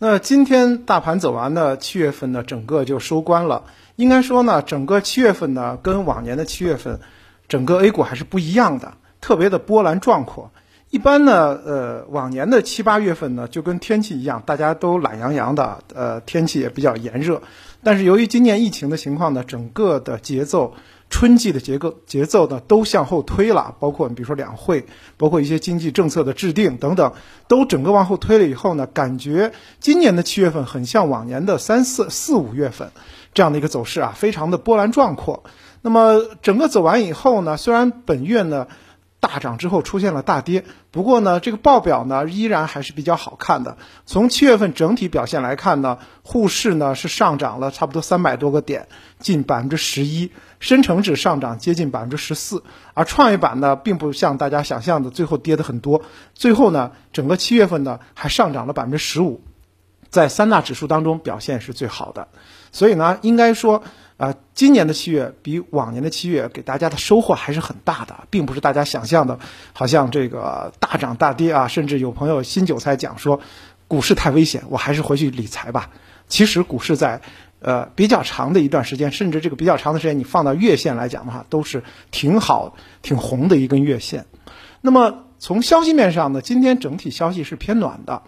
那今天大盘走完呢，七月份呢，整个就收官了。应该说呢，整个七月份呢，跟往年的七月份，整个 A 股还是不一样的，特别的波澜壮阔。一般呢，呃，往年的七八月份呢，就跟天气一样，大家都懒洋洋的，呃，天气也比较炎热。但是由于今年疫情的情况呢，整个的节奏。春季的结构节奏呢都向后推了，包括比如说两会，包括一些经济政策的制定等等，都整个往后推了以后呢，感觉今年的七月份很像往年的三四四五月份这样的一个走势啊，非常的波澜壮阔。那么整个走完以后呢，虽然本月呢。大涨之后出现了大跌，不过呢，这个报表呢依然还是比较好看的。从七月份整体表现来看呢，沪市呢是上涨了差不多三百多个点，近百分之十一；深成指上涨接近百分之十四，而创业板呢并不像大家想象的最后跌的很多，最后呢整个七月份呢还上涨了百分之十五，在三大指数当中表现是最好的。所以呢，应该说。啊，今年的七月比往年的七月给大家的收获还是很大的，并不是大家想象的，好像这个大涨大跌啊，甚至有朋友新韭菜讲说，股市太危险，我还是回去理财吧。其实股市在呃比较长的一段时间，甚至这个比较长的时间，你放到月线来讲的话，都是挺好、挺红的一根月线。那么从消息面上呢，今天整体消息是偏暖的。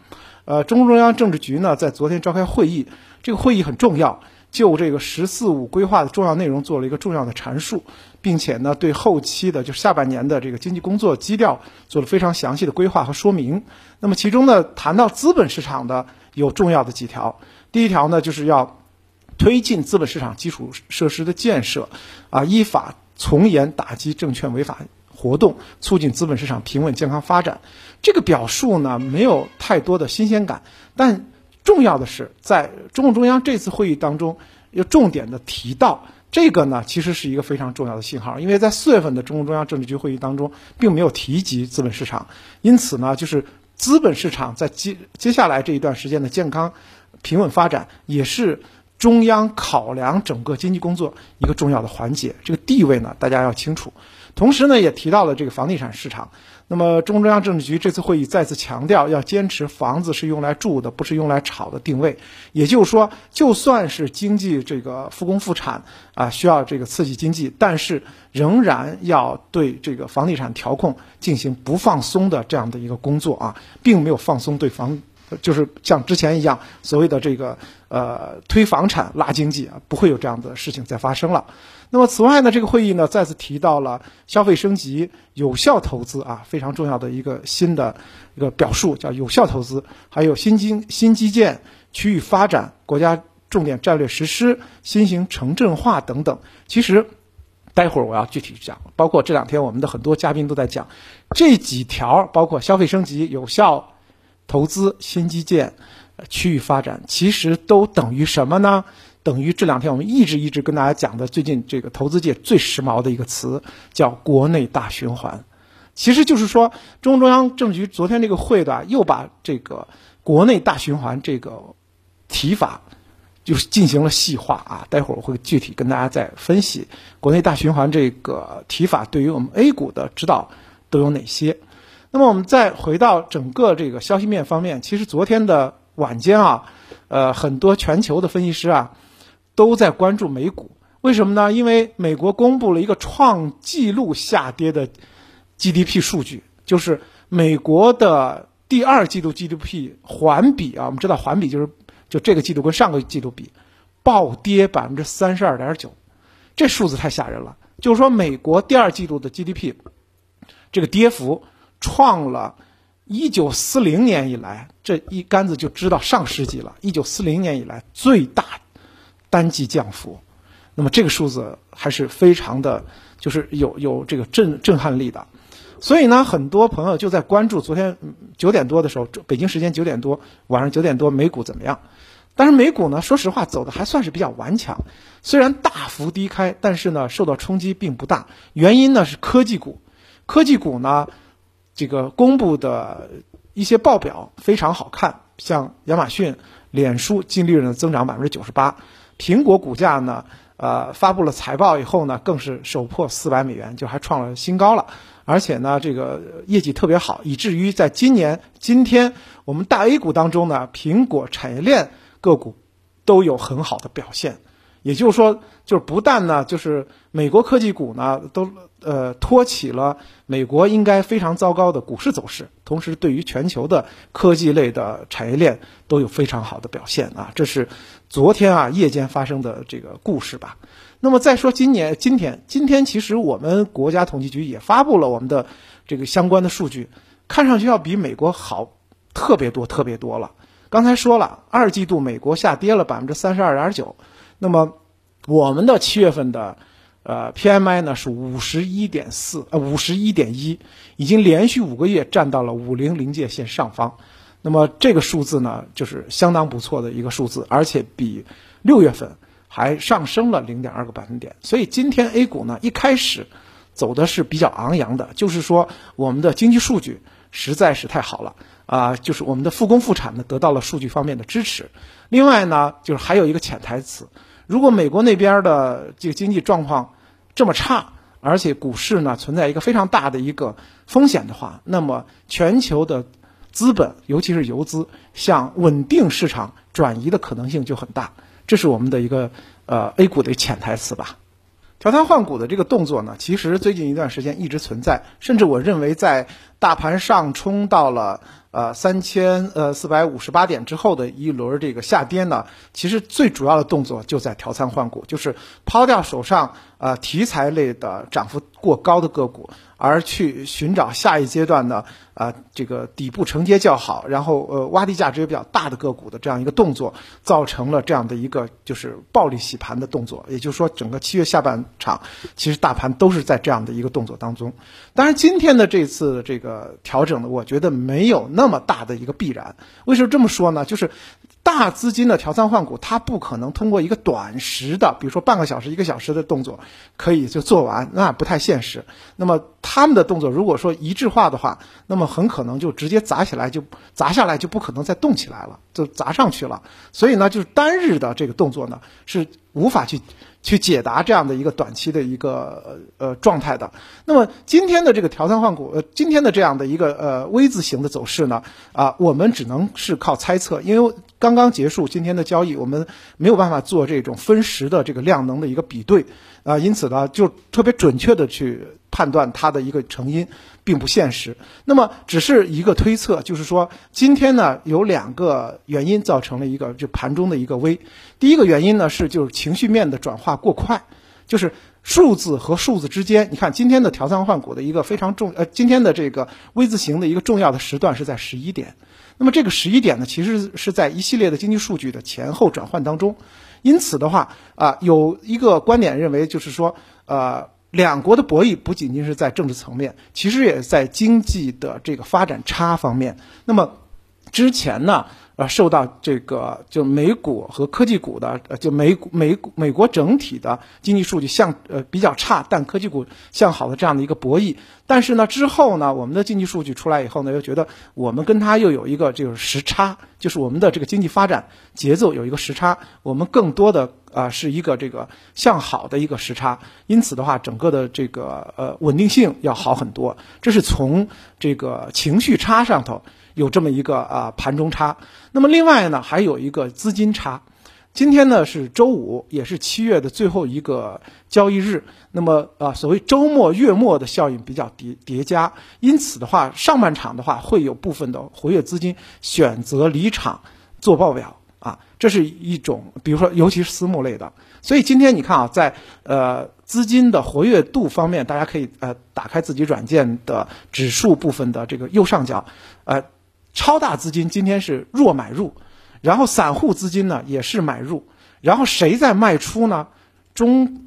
呃，中共中央政治局呢在昨天召开会议，这个会议很重要。就这个“十四五”规划的重要内容做了一个重要的阐述，并且呢，对后期的就下半年的这个经济工作基调做了非常详细的规划和说明。那么其中呢，谈到资本市场的有重要的几条。第一条呢，就是要推进资本市场基础设施的建设，啊，依法从严打击证券违法活动，促进资本市场平稳健康发展。这个表述呢，没有太多的新鲜感，但。重要的是，在中共中央这次会议当中，要重点的提到这个呢，其实是一个非常重要的信号，因为在四月份的中共中央政治局会议当中，并没有提及资本市场，因此呢，就是资本市场在接接下来这一段时间的健康平稳发展，也是中央考量整个经济工作一个重要的环节，这个地位呢，大家要清楚。同时呢，也提到了这个房地产市场。那么，中中央政治局这次会议再次强调，要坚持房子是用来住的，不是用来炒的定位。也就是说，就算是经济这个复工复产啊，需要这个刺激经济，但是仍然要对这个房地产调控进行不放松的这样的一个工作啊，并没有放松对房，就是像之前一样所谓的这个呃推房产拉经济啊，不会有这样的事情再发生了。那么，此外呢，这个会议呢再次提到了消费升级、有效投资啊，非常重要的一个新的一个表述，叫有效投资，还有新经新基建、区域发展、国家重点战略实施、新型城镇化等等。其实，待会儿我要具体讲，包括这两天我们的很多嘉宾都在讲这几条，包括消费升级、有效投资、新基建、区域发展，其实都等于什么呢？等于这两天我们一直一直跟大家讲的，最近这个投资界最时髦的一个词叫“国内大循环”，其实就是说，中共中央政治局昨天这个会的又把这个“国内大循环”这个提法就是进行了细化啊。待会儿我会具体跟大家再分析“国内大循环”这个提法对于我们 A 股的指导都有哪些。那么我们再回到整个这个消息面方面，其实昨天的晚间啊，呃，很多全球的分析师啊。都在关注美股，为什么呢？因为美国公布了一个创纪录下跌的 GDP 数据，就是美国的第二季度 GDP 环比啊，我们知道环比就是就这个季度跟上个季度比，暴跌百分之三十二点九，这数字太吓人了。就是说，美国第二季度的 GDP 这个跌幅创了一九四零年以来，这一杆子就知道上世纪了，一九四零年以来最大。单季降幅，那么这个数字还是非常的，就是有有这个震震撼力的。所以呢，很多朋友就在关注昨天九点多的时候，北京时间九点多，晚上九点多美股怎么样？但是美股呢，说实话走的还算是比较顽强，虽然大幅低开，但是呢受到冲击并不大。原因呢是科技股，科技股呢这个公布的一些报表非常好看，像亚马逊、脸书净利润增长百分之九十八。苹果股价呢，呃，发布了财报以后呢，更是首破四百美元，就还创了新高了。而且呢，这个业绩特别好，以至于在今年今天我们大 A 股当中呢，苹果产业链个股都有很好的表现。也就是说，就是不但呢，就是美国科技股呢都呃托起了美国应该非常糟糕的股市走势，同时对于全球的科技类的产业链都有非常好的表现啊。这是昨天啊夜间发生的这个故事吧。那么再说今年今天，今天其实我们国家统计局也发布了我们的这个相关的数据，看上去要比美国好特别多特别多了。刚才说了，二季度美国下跌了百分之三十二点九。那么，我们的七月份的，呃，PMI 呢是五十一点四，呃，五十一点一，已经连续五个月站到了五零临界线上方。那么这个数字呢，就是相当不错的一个数字，而且比六月份还上升了零点二个百分点。所以今天 A 股呢一开始走的是比较昂扬的，就是说我们的经济数据实在是太好了。啊，就是我们的复工复产呢得到了数据方面的支持。另外呢，就是还有一个潜台词。如果美国那边的这个经济状况这么差，而且股市呢存在一个非常大的一个风险的话，那么全球的资本，尤其是游资向稳定市场转移的可能性就很大。这是我们的一个呃 A 股的潜台词吧。调仓换股的这个动作呢，其实最近一段时间一直存在，甚至我认为在大盘上冲到了。呃，三千呃四百五十八点之后的一轮这个下跌呢，其实最主要的动作就在调仓换股，就是抛掉手上呃题材类的涨幅过高的个股。而去寻找下一阶段的啊，这个底部承接较好，然后呃洼地价值也比较大的个股的这样一个动作，造成了这样的一个就是暴力洗盘的动作。也就是说，整个七月下半场，其实大盘都是在这样的一个动作当中。当然，今天的这次这个调整呢，我觉得没有那那么大的一个必然。为什么这么说呢？就是大资金的调仓换股，它不可能通过一个短时的，比如说半个小时、一个小时的动作，可以就做完，那不太现实。那么他们的动作如果说一致化的话，那么很可能就直接砸起来，就砸下来就不可能再动起来了，就砸上去了。所以呢，就是单日的这个动作呢，是无法去去解答这样的一个短期的一个呃状态的。那么今天的这个调仓换股，呃，今天的这样的一个呃 V 字形的走势呢，啊，我们只能是靠猜测，因为刚刚结束今天的交易，我们没有办法做这种分时的这个量能的一个比对啊，因此呢，就特别准确的去。判断它的一个成因并不现实，那么只是一个推测，就是说今天呢有两个原因造成了一个就盘中的一个微。第一个原因呢是就是情绪面的转化过快，就是数字和数字之间，你看今天的调仓换股的一个非常重呃今天的这个 V 字形的一个重要的时段是在十一点，那么这个十一点呢其实是在一系列的经济数据的前后转换当中，因此的话啊有一个观点认为就是说呃。两国的博弈不仅仅是在政治层面，其实也在经济的这个发展差方面。那么，之前呢？呃，受到这个就美股和科技股的，呃，就美股美股美国整体的经济数据向呃比较差，但科技股向好的这样的一个博弈。但是呢，之后呢，我们的经济数据出来以后呢，又觉得我们跟它又有一个这个时差，就是我们的这个经济发展节奏有一个时差，我们更多的啊是一个这个向好的一个时差。因此的话，整个的这个呃稳定性要好很多。这是从这个情绪差上头。有这么一个啊盘中差，那么另外呢还有一个资金差。今天呢是周五，也是七月的最后一个交易日。那么啊，所谓周末月末的效应比较叠叠加，因此的话，上半场的话会有部分的活跃资金选择离场做报表啊，这是一种，比如说尤其是私募类的。所以今天你看啊，在呃资金的活跃度方面，大家可以呃打开自己软件的指数部分的这个右上角，呃。超大资金今天是弱买入，然后散户资金呢也是买入，然后谁在卖出呢？中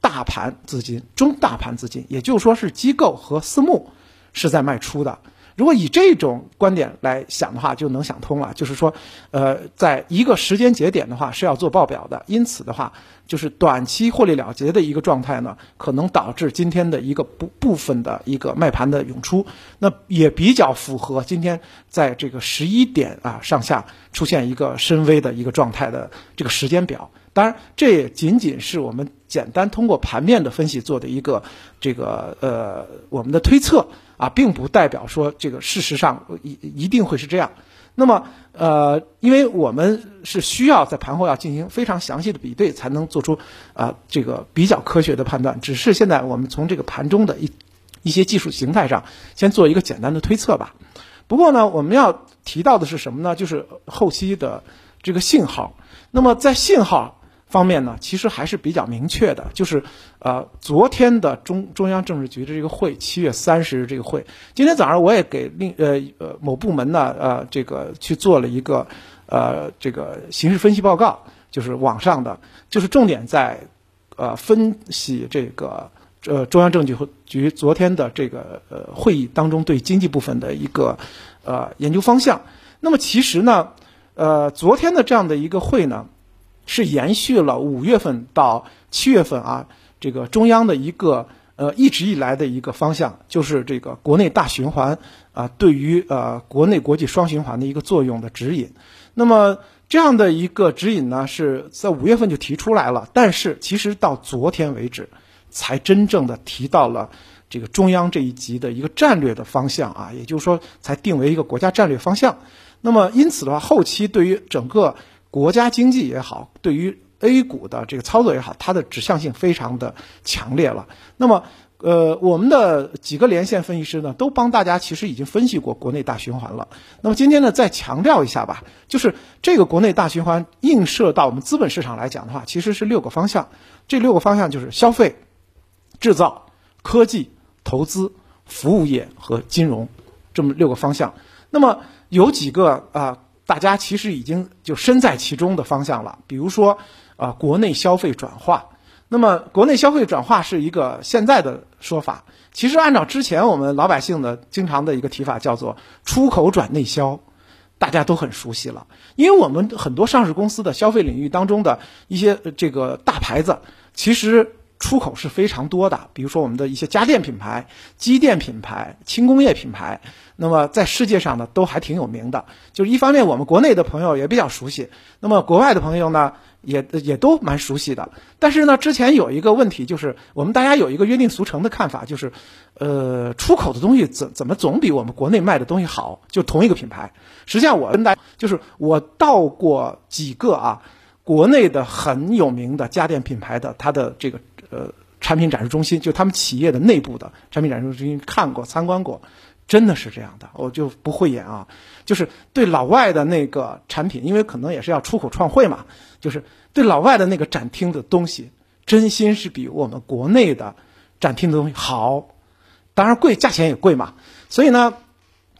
大盘资金，中大盘资金，也就是说是机构和私募是在卖出的。如果以这种观点来想的话，就能想通了。就是说，呃，在一个时间节点的话是要做报表的，因此的话，就是短期获利了结的一个状态呢，可能导致今天的一个部部分的一个卖盘的涌出。那也比较符合今天在这个十一点啊上下出现一个深 V 的一个状态的这个时间表。当然，这也仅仅是我们简单通过盘面的分析做的一个这个呃我们的推测啊，并不代表说这个事实上一一定会是这样。那么呃，因为我们是需要在盘后要进行非常详细的比对，才能做出啊这个比较科学的判断。只是现在我们从这个盘中的一一些技术形态上，先做一个简单的推测吧。不过呢，我们要提到的是什么呢？就是后期的这个信号。那么在信号方面呢，其实还是比较明确的，就是呃，昨天的中中央政治局的这个会，七月三十日这个会，今天早上我也给另呃呃某部门呢呃这个去做了一个呃这个形势分析报告，就是网上的，就是重点在呃分析这个。呃，中央政治局昨天的这个呃会议当中，对经济部分的一个呃研究方向。那么其实呢，呃，昨天的这样的一个会呢，是延续了五月份到七月份啊，这个中央的一个呃一直以来的一个方向，就是这个国内大循环啊，对于呃国内国际双循环的一个作用的指引。那么这样的一个指引呢，是在五月份就提出来了，但是其实到昨天为止。才真正的提到了这个中央这一级的一个战略的方向啊，也就是说，才定为一个国家战略方向。那么，因此的话，后期对于整个国家经济也好，对于 A 股的这个操作也好，它的指向性非常的强烈了。那么，呃，我们的几个连线分析师呢，都帮大家其实已经分析过国内大循环了。那么今天呢，再强调一下吧，就是这个国内大循环映射到我们资本市场来讲的话，其实是六个方向。这六个方向就是消费。制造、科技、投资、服务业和金融，这么六个方向。那么有几个啊，大家其实已经就身在其中的方向了。比如说啊，国内消费转化。那么国内消费转化是一个现在的说法。其实按照之前我们老百姓的经常的一个提法，叫做出口转内销，大家都很熟悉了。因为我们很多上市公司的消费领域当中的一些这个大牌子，其实。出口是非常多的，比如说我们的一些家电品牌、机电品牌、轻工业品牌，那么在世界上呢都还挺有名的。就是一方面我们国内的朋友也比较熟悉，那么国外的朋友呢也也都蛮熟悉的。但是呢，之前有一个问题，就是我们大家有一个约定俗成的看法，就是，呃，出口的东西怎怎么总比我们国内卖的东西好？就同一个品牌，实际上我跟大家就是我到过几个啊，国内的很有名的家电品牌的它的这个。呃，产品展示中心就他们企业的内部的产品展示中心看过参观过，真的是这样的，我就不会演啊。就是对老外的那个产品，因为可能也是要出口创汇嘛，就是对老外的那个展厅的东西，真心是比我们国内的展厅的东西好。当然贵，价钱也贵嘛。所以呢，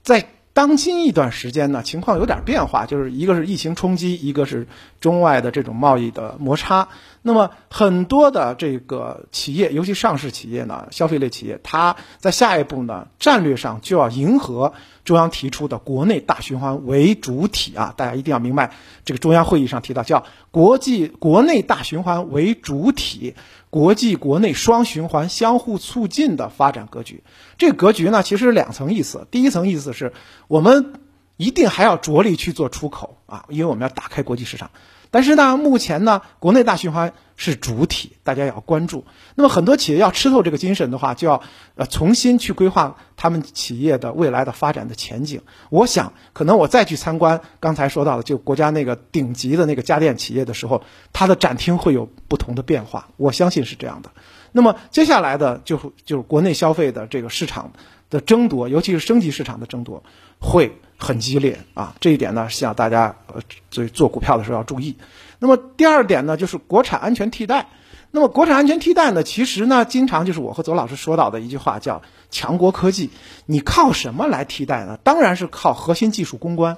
在当今一段时间呢，情况有点变化，就是一个是疫情冲击，一个是中外的这种贸易的摩擦。那么很多的这个企业，尤其上市企业呢，消费类企业，它在下一步呢，战略上就要迎合中央提出的国内大循环为主体啊，大家一定要明白，这个中央会议上提到叫国际国内大循环为主体。国际国内双循环相互促进的发展格局，这格局呢，其实是两层意思。第一层意思是我们一定还要着力去做出口啊，因为我们要打开国际市场。但是呢，目前呢，国内大循环是主体，大家也要关注。那么很多企业要吃透这个精神的话，就要呃重新去规划他们企业的未来的发展的前景。我想，可能我再去参观刚才说到的就国家那个顶级的那个家电企业的时候，它的展厅会有不同的变化。我相信是这样的。那么接下来的就就是国内消费的这个市场的争夺，尤其是升级市场的争夺，会。很激烈啊，这一点呢，希望大家呃，做做股票的时候要注意。那么第二点呢，就是国产安全替代。那么国产安全替代呢，其实呢，经常就是我和左老师说到的一句话，叫强国科技。你靠什么来替代呢？当然是靠核心技术攻关。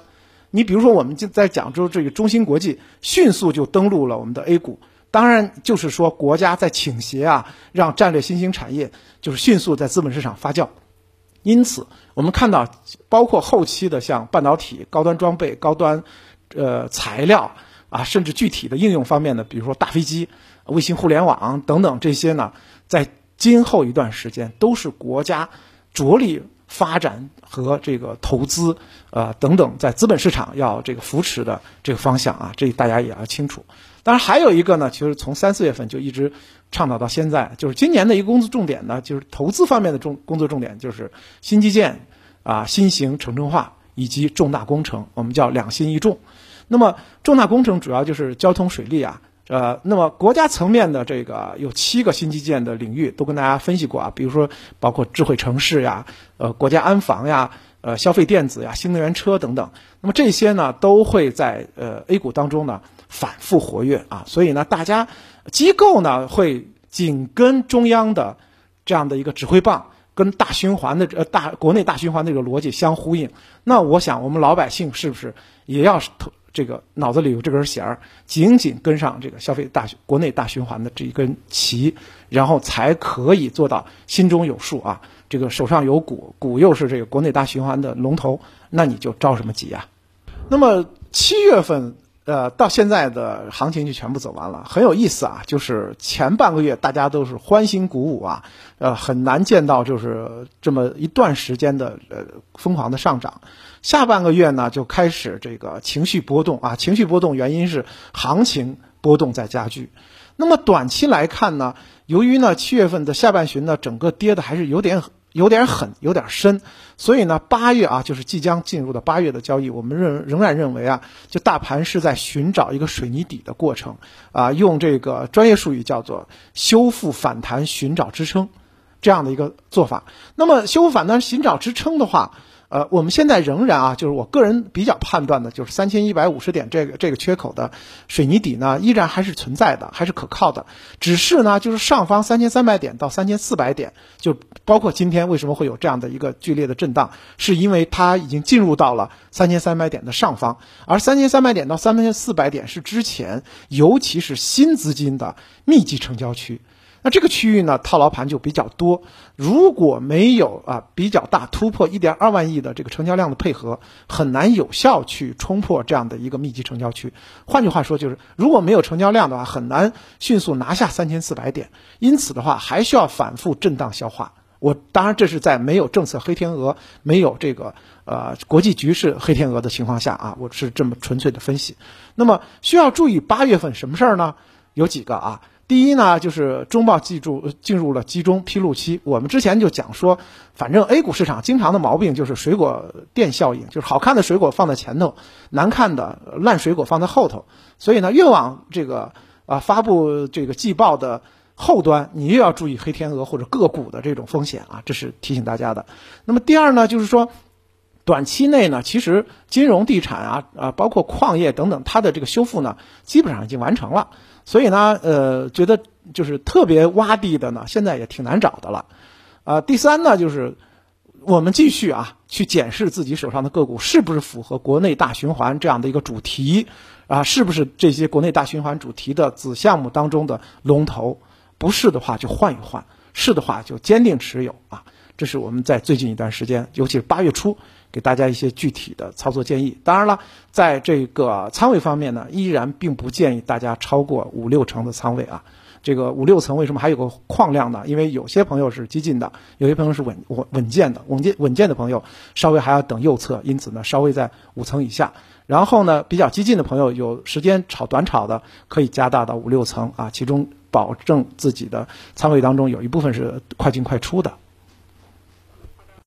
你比如说，我们就在讲说这个中芯国际迅速就登陆了我们的 A 股，当然就是说国家在倾斜啊，让战略新兴产业就是迅速在资本市场发酵。因此，我们看到，包括后期的像半导体、高端装备、高端，呃材料啊，甚至具体的应用方面的，比如说大飞机、卫星互联网等等这些呢，在今后一段时间都是国家着力发展和这个投资，呃等等，在资本市场要这个扶持的这个方向啊，这大家也要清楚。当然还有一个呢，其实从三四月份就一直倡导到现在，就是今年的一个工作重点呢，就是投资方面的重工作重点就是新基建啊、新型城镇化以及重大工程，我们叫两新一重。那么重大工程主要就是交通、水利啊。呃，那么国家层面的这个有七个新基建的领域，都跟大家分析过啊，比如说包括智慧城市呀，呃，国家安防呀，呃，消费电子呀，新能源车等等。那么这些呢，都会在呃 A 股当中呢反复活跃啊，所以呢，大家机构呢会紧跟中央的这样的一个指挥棒，跟大循环的呃大国内大循环的这个逻辑相呼应。那我想，我们老百姓是不是也要？这个脑子里有这根弦儿，紧紧跟上这个消费大国内大循环的这一根旗，然后才可以做到心中有数啊。这个手上有股，股又是这个国内大循环的龙头，那你就着什么急啊？那么七月份。呃，到现在的行情就全部走完了，很有意思啊。就是前半个月大家都是欢欣鼓舞啊，呃，很难见到就是这么一段时间的呃疯狂的上涨。下半个月呢就开始这个情绪波动啊，情绪波动原因是行情波动在加剧。那么短期来看呢，由于呢七月份的下半旬呢整个跌的还是有点。有点狠，有点深，所以呢，八月啊，就是即将进入的八月的交易，我们认仍然认为啊，就大盘是在寻找一个水泥底的过程啊，用这个专业术语叫做修复反弹，寻找支撑，这样的一个做法。那么修复反弹，寻找支撑的话。呃，我们现在仍然啊，就是我个人比较判断的，就是三千一百五十点这个这个缺口的水泥底呢，依然还是存在的，还是可靠的。只是呢，就是上方三千三百点到三千四百点，就包括今天为什么会有这样的一个剧烈的震荡，是因为它已经进入到了三千三百点的上方，而三千三百点到三千四百点是之前，尤其是新资金的密集成交区。那这个区域呢，套牢盘就比较多。如果没有啊比较大突破一点二万亿的这个成交量的配合，很难有效去冲破这样的一个密集成交区。换句话说，就是如果没有成交量的话，很难迅速拿下三千四百点。因此的话，还需要反复震荡消化。我当然这是在没有政策黑天鹅、没有这个呃国际局势黑天鹅的情况下啊，我是这么纯粹的分析。那么需要注意八月份什么事儿呢？有几个啊。第一呢，就是中报记住进入了集中披露期。我们之前就讲说，反正 A 股市场经常的毛病就是水果店效应，就是好看的水果放在前头，难看的烂水果放在后头。所以呢，越往这个啊发布这个季报的后端，你越要注意黑天鹅或者个股的这种风险啊，这是提醒大家的。那么第二呢，就是说。短期内呢，其实金融、地产啊，啊，包括矿业等等，它的这个修复呢，基本上已经完成了。所以呢，呃，觉得就是特别洼地的呢，现在也挺难找的了。啊，第三呢，就是我们继续啊，去检视自己手上的个股是不是符合国内大循环这样的一个主题啊，是不是这些国内大循环主题的子项目当中的龙头？不是的话就换一换，是的话就坚定持有啊。这是我们在最近一段时间，尤其是八月初。给大家一些具体的操作建议。当然了，在这个仓位方面呢，依然并不建议大家超过五六成的仓位啊。这个五六层为什么还有个矿量呢？因为有些朋友是激进的，有些朋友是稳稳稳健的，稳健稳健的朋友稍微还要等右侧，因此呢，稍微在五层以下。然后呢，比较激进的朋友有时间炒短炒的，可以加大到五六层啊，其中保证自己的仓位当中有一部分是快进快出的。